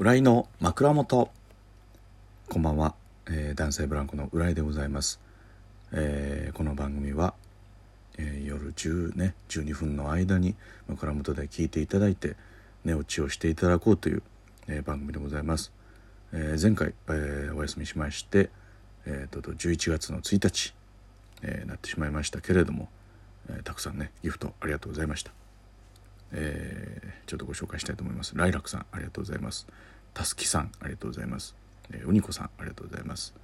浦井の枕元。こんばんは、えー、男性ブランコの浦井でございます、えー、この番組は、えー、夜10ね12分の間に枕元で聞いていただいて寝落ちをしていただこうという、え番組でございます、え前回、えお休みしまして、えーと、と11月の1日、えなってしまいましたけれども、えたくさんねギフトありがとうございました。えー、ちょっとご紹介したいと思います。ライラクさんありがとうございます。たすきさんありがとうございます。えー、うにこさんありがとうございます。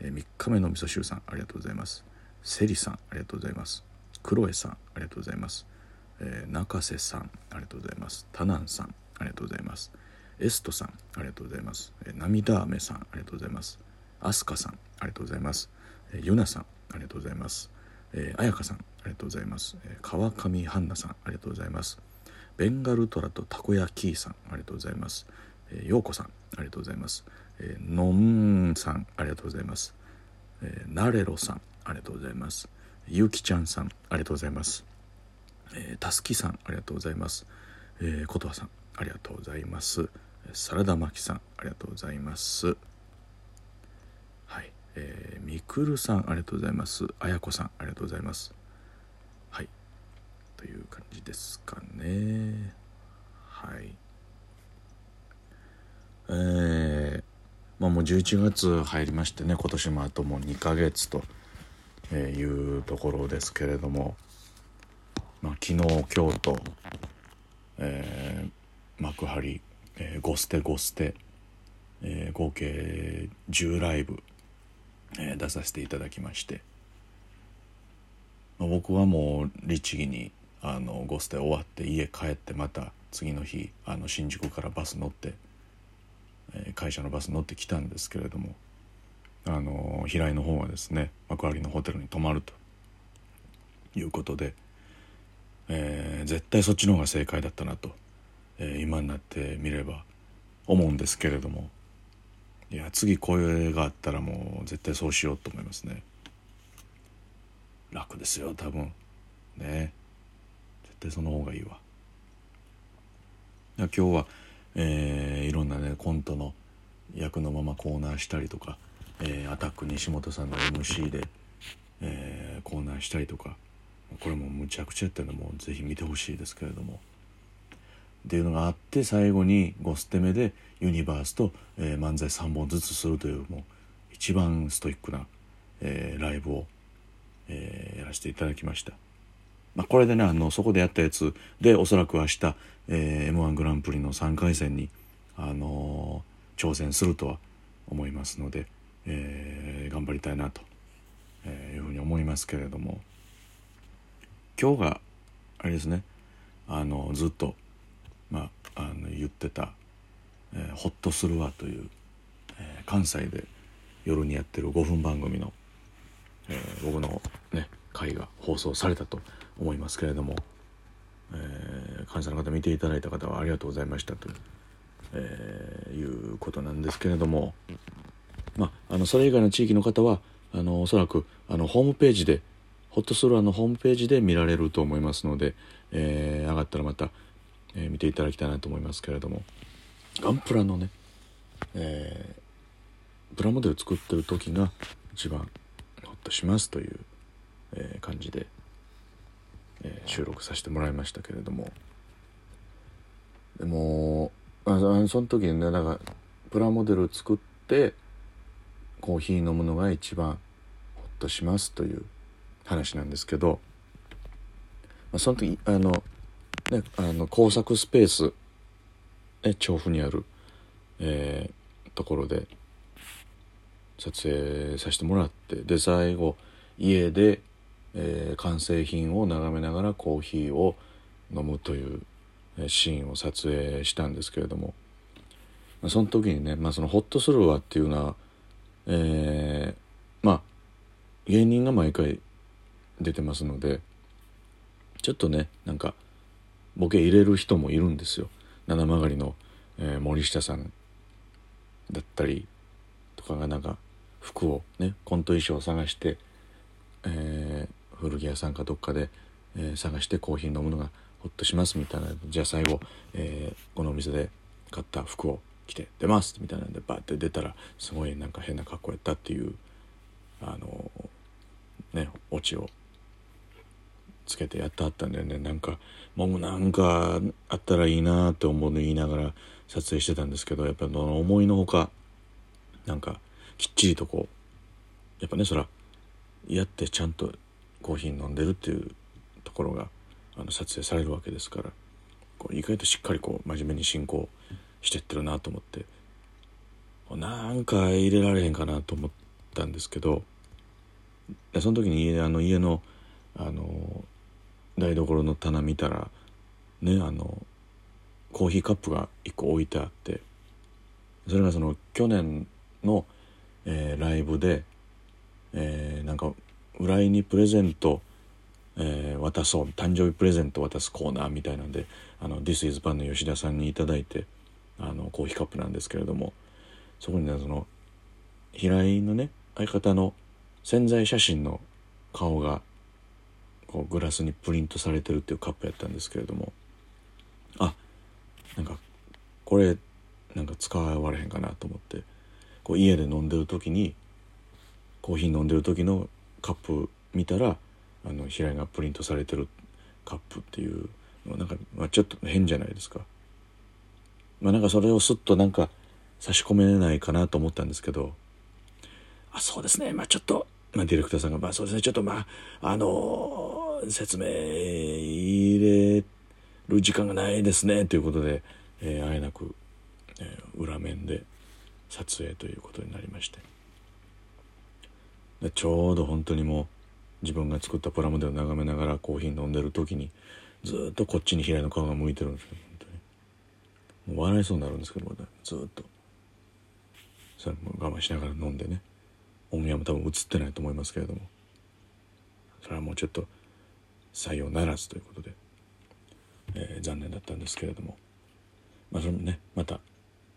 えー、3日目の味噌汁さんありがとうございます。セリさんありがとうございます。クロエさんありがとうございます。えー、中瀬さんありがとうございます。タナンさんありがとうございます。エストさんありがとうございます。えー、涙飴さんありがとうございます。アスカさんありがとうございます。えー、ユナさんありがとうございます。えー、彩香さんありがとうございます。えー、川上ハンナさんありがとうございます。ベンガルトラとたこ焼きさんありがとうございます、え、ようこさんありがとうございます、え、のんさんありがとうございます、え、なれろさんありがとうございます。ゆきちゃんさんありがとうございます、え、たすきさんありがとうございます、え、ことわさんありがとうございます。サラダ巻きさんありがとうございます。はい、え、みくるさんありがとうございます。あやこさんありがとうございます。という感じですかね。はい。えー、まあもう11月入りましてね今年もあともう2ヶ月というところですけれども、まあ、昨日今日と、えー、幕張、えー、ゴステゴステ、えー、合計10ライブ、えー、出させていただきまして、まあ、僕はもう律儀にあのゴステ終わって家帰ってまた次の日あの新宿からバス乗って、えー、会社のバス乗ってきたんですけれどもあの平井の方はですね幕張のホテルに泊まるということで、えー、絶対そっちの方が正解だったなと、えー、今になってみれば思うんですけれどもいや次声があったらもう絶対そうしようと思いますね。楽ですよ多分。ね。対その方がいいわ今日は、えー、いろんなねコントの役のままコーナーしたりとか、えー、アタック西本さんの MC で、えー、コーナーしたりとかこれもむちゃくちゃやってるのもぜひ見てほしいですけれどもっていうのがあって最後に5ステ目でユニバースと、えー、漫才3本ずつするというもう一番ストイックな、えー、ライブを、えー、やらせていただきました。まあ、これでねあのそこでやったやつ。でおそらく明日、えー、m 1グランプリの3回戦に、あのー、挑戦するとは思いますので、えー、頑張りたいなと、えいうふうに思いますけれども。今日があれですねあのずっと、まあ、あの言ってた「えー、ホッとするわ」という、え関西で夜にやってる5分番組の、え僕のね回が放送されたと思いますけれども、えー、関西の方見ていただいた方はありがとうございましたと、えー、いうことなんですけれども、まあ、あのそれ以外の地域の方はあのおそらくあのホームページでホットスルーのホームページで見られると思いますので、えー、上がったらまた、えー、見ていただきたいなと思いますけれどもガンプラのね、えー、プラモデル作ってる時が一番ホッとしますという、えー、感じでえー、収録させてもらいましたけれども。でもあその時にねだかプラモデル作ってコーヒー飲むのが一番ホッとしますという話なんですけど、まあ、その時あの、ね、あの工作スペース、ね、調布にある、えー、ところで撮影させてもらってで最後家でえー、完成品を眺めながらコーヒーを飲むというシーンを撮影したんですけれども。その時にね、まあ、そのホッとするわっていうのは、えー、まあ芸人が毎回出てますのでちょっとねなんかボケ入れる人もいるんですよ。七曲りの、えー、森下さんだったりとかがなんか服をねコント衣装を探して、えー、古着屋さんかどっかで、えー、探してコーヒー飲むのがほっとしますみたいなじゃあ最後、えー、このお店で買った服を来て出ますみたいなんでバーって出たらすごいなんか変な格好やったっていうあのねオチをつけてやってはったんだよね。なんかもうなんかあったらいいなって思うの言いながら撮影してたんですけどやっぱり思いのほかなんかきっちりとこうやっぱねそらやってちゃんとコーヒー飲んでるっていうところがあの撮影されるわけですからこう意外としっかりこう真面目に進行してってるなと思ってなんか入れられへんかなと思ったんですけどその時に家あの家のあの台所の棚見たらねあのコーヒーカップが1個置いてあってそれがその去年の、えー、ライブで、えー、なんか浦井にプレゼント、えー、渡そう。誕生日プレゼント渡すコーナーみたいなんで「あの This is Pan」の吉田さんに頂いてあのコーヒーカップなんですけれどもそこにねその平井のね相方の宣材写真の顔がこうグラスにプリントされてるっていうカップやったんですけれどもあなんかこれなんか使われへんかなと思ってこう家で飲んでる時にコーヒー飲んでる時のカップ見たらあの平井がプリントされてるカップっていうのなんか、まあ、ちょっと変じゃないですか。まあ、なんかそれをすっとなんか差し込めないかなと思ったんですけど。あそうですね。まあちょっと、まあ、ディレクターさんがまあそうですね。ちょっとまああのー、説明入れる時間がないですね。ということで、えー、あえなく、えー、裏面で撮影ということになりまして。でちょうど本当にもう自分が作ったプラモデルを眺めながらコーヒー飲んでる時にずっとこっちに平井の顔が向いてるんですけど本当に。もう笑いそうになるんですけど、ね、ずっと。それも我慢しながら飲んでね。オンエアも多分映ってないと思いますけれども。それはもうちょっと採用ならずということで、えー、残念だったんですけれども。まあそれもねまた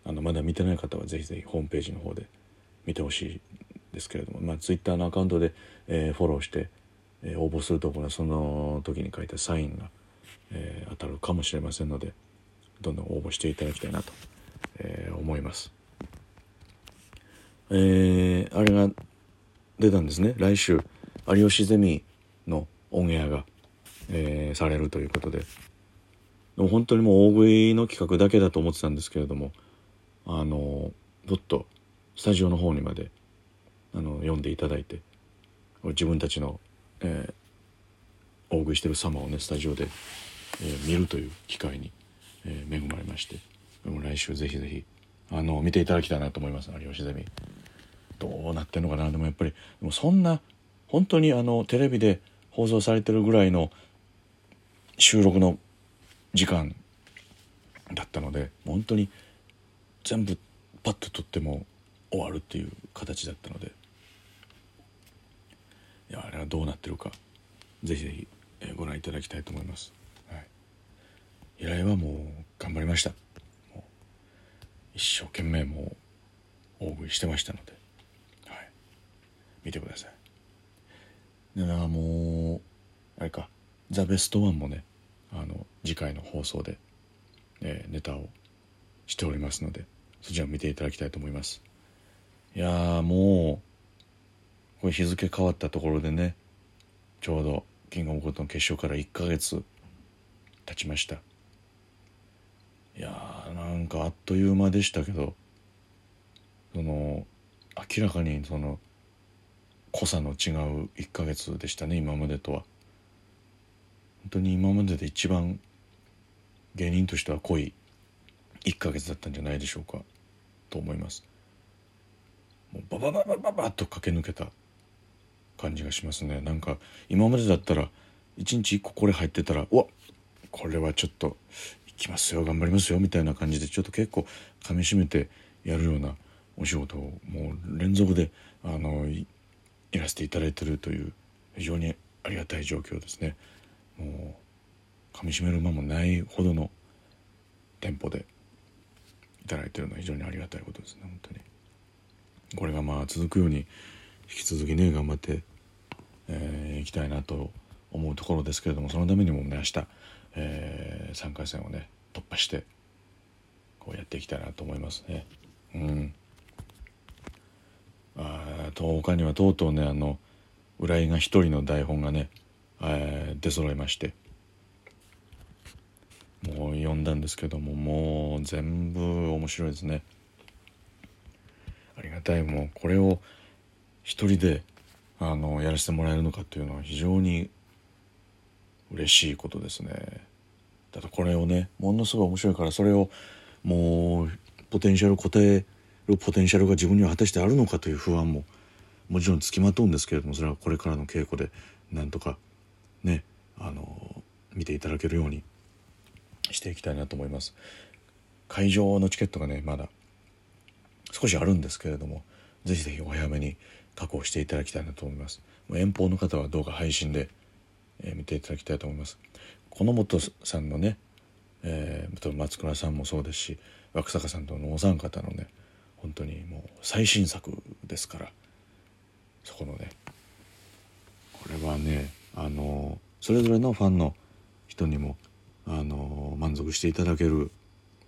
あのまだ見てない方はぜひぜひホームページの方で見てほしいですけれども、まあ、ツイッターのアカウントで、えー、フォローして、えー、応募するところはその時に書いたサインが、えー、当たるかもしれませんのでどんどん応募していただきたいなと、えー、思います。えー、あれが出たんですね来週有吉ゼミのオンエアが、えー、されるということででも本当にもう大食いの企画だけだと思ってたんですけれどもあのどっとスタジオの方にまであの読んでいただいて自分たちの、えー、大食いしてる様をねスタジオで、えー、見るという機会に、えー、恵まれまして来週ぜひぜひあの見ていただきたいなと思います。有吉ゼミ。どうなってんのかな。でもやっぱりでもそんな本当にあのテレビで放送されてるぐらいの収録の時間だったので本当に全部パッと撮っても終わるっていう形だったのでいやあれはどうなってるかぜひぜひ、ご覧いただきたいと思います、はい、依頼はもう頑張りました。一生懸命もう大食いしてましたので、はい、見てください。でなもうあれか「ザ・ベストワンもねあの次回の放送で、えー、ネタをしておりますのでそちらを見ていただきたいと思います。いやもうこれ日付変わったところでねちょうどキングオブコントの決勝から1ヶ月経ちました。いやーなんかあっという間でしたけどその明らかにその濃さの違う1ヶ月でしたね今までとは。本当に今までで一番芸人としては濃い1ヶ月だったんじゃないでしょうかと思います。もうババババババッと駆け抜けた感じがしますね。なんか今までだったら1日1個これ入ってたらうわこれはちょっといきますよ頑張りますよみたいな感じでちょっと結構かみしめてやるようなお仕事をもう連続であのやらせていただいてるという非常にありがたい状況ですね。もうかみしめる間もないほどのテンポでいただいてるのは非常にありがたいことですね本当に。これがまあ続くように引き続きね頑張ってえー、行きたいなと思うところですけれどもそのためにもね明日、えー、3回戦をね突破してこうやっていきたいなと思いますね。うん。あと他にはとうとうねあの浦井が一人の台本がね、えー、出揃いましてもう読んだんですけどももう全部面白いですね。ありがたい。もうこれを一人であのやらせてもらえるのかっていうのは非常に嬉しいことですね。だとこれをねものすごい面白いからそれをもうポテンシャル答えるポテンシャルが自分には果たしてあるのかという不安ももちろんつきまとうんですけれどもそれはこれからの稽古でなんとかねあの見ていただけるようにしていきたいなと思います。会場のチケットがねまだ少しあるんですけれどもぜひぜひお早めに確保していただきたいなと思います遠方の方はどうか配信で、え、見ていただきたいと思いますこの本さんのね、えー、松倉さんもそうですし若坂さんとのお三方のね本当にもう最新作ですからそこのねこれはねあのそれぞれのファンの人にもあの満足していただける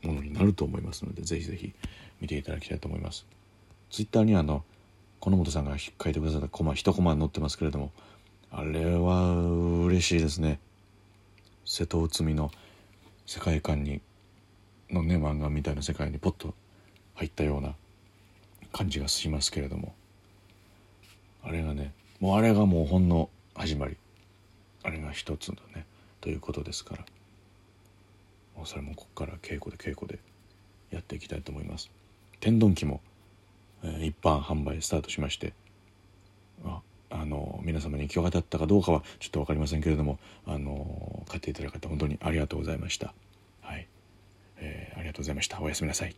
ものになると思いますのでぜひぜひ見ていただきたいと思います。ツイッターにあのこの本さんが書いてくださったコマ一コマに載ってますけれどもあれは嬉しいですね。瀬戸内海の世界観にのね漫画みたいな世界にポッと入ったような感じがしますけれども。あれがねもうあれがもうほんの始まり。あれが一つだねということですから。もうそれもここから稽古で稽古でやっていきたいと思います。天丼機も、一般販売スタートしましてああの皆様に行き渡ったかどうかはちょっと分かりませんけれどもあの買っていただいた方本当にありがとうございました。はい、えー、ありがとうございました。おやすみなさい。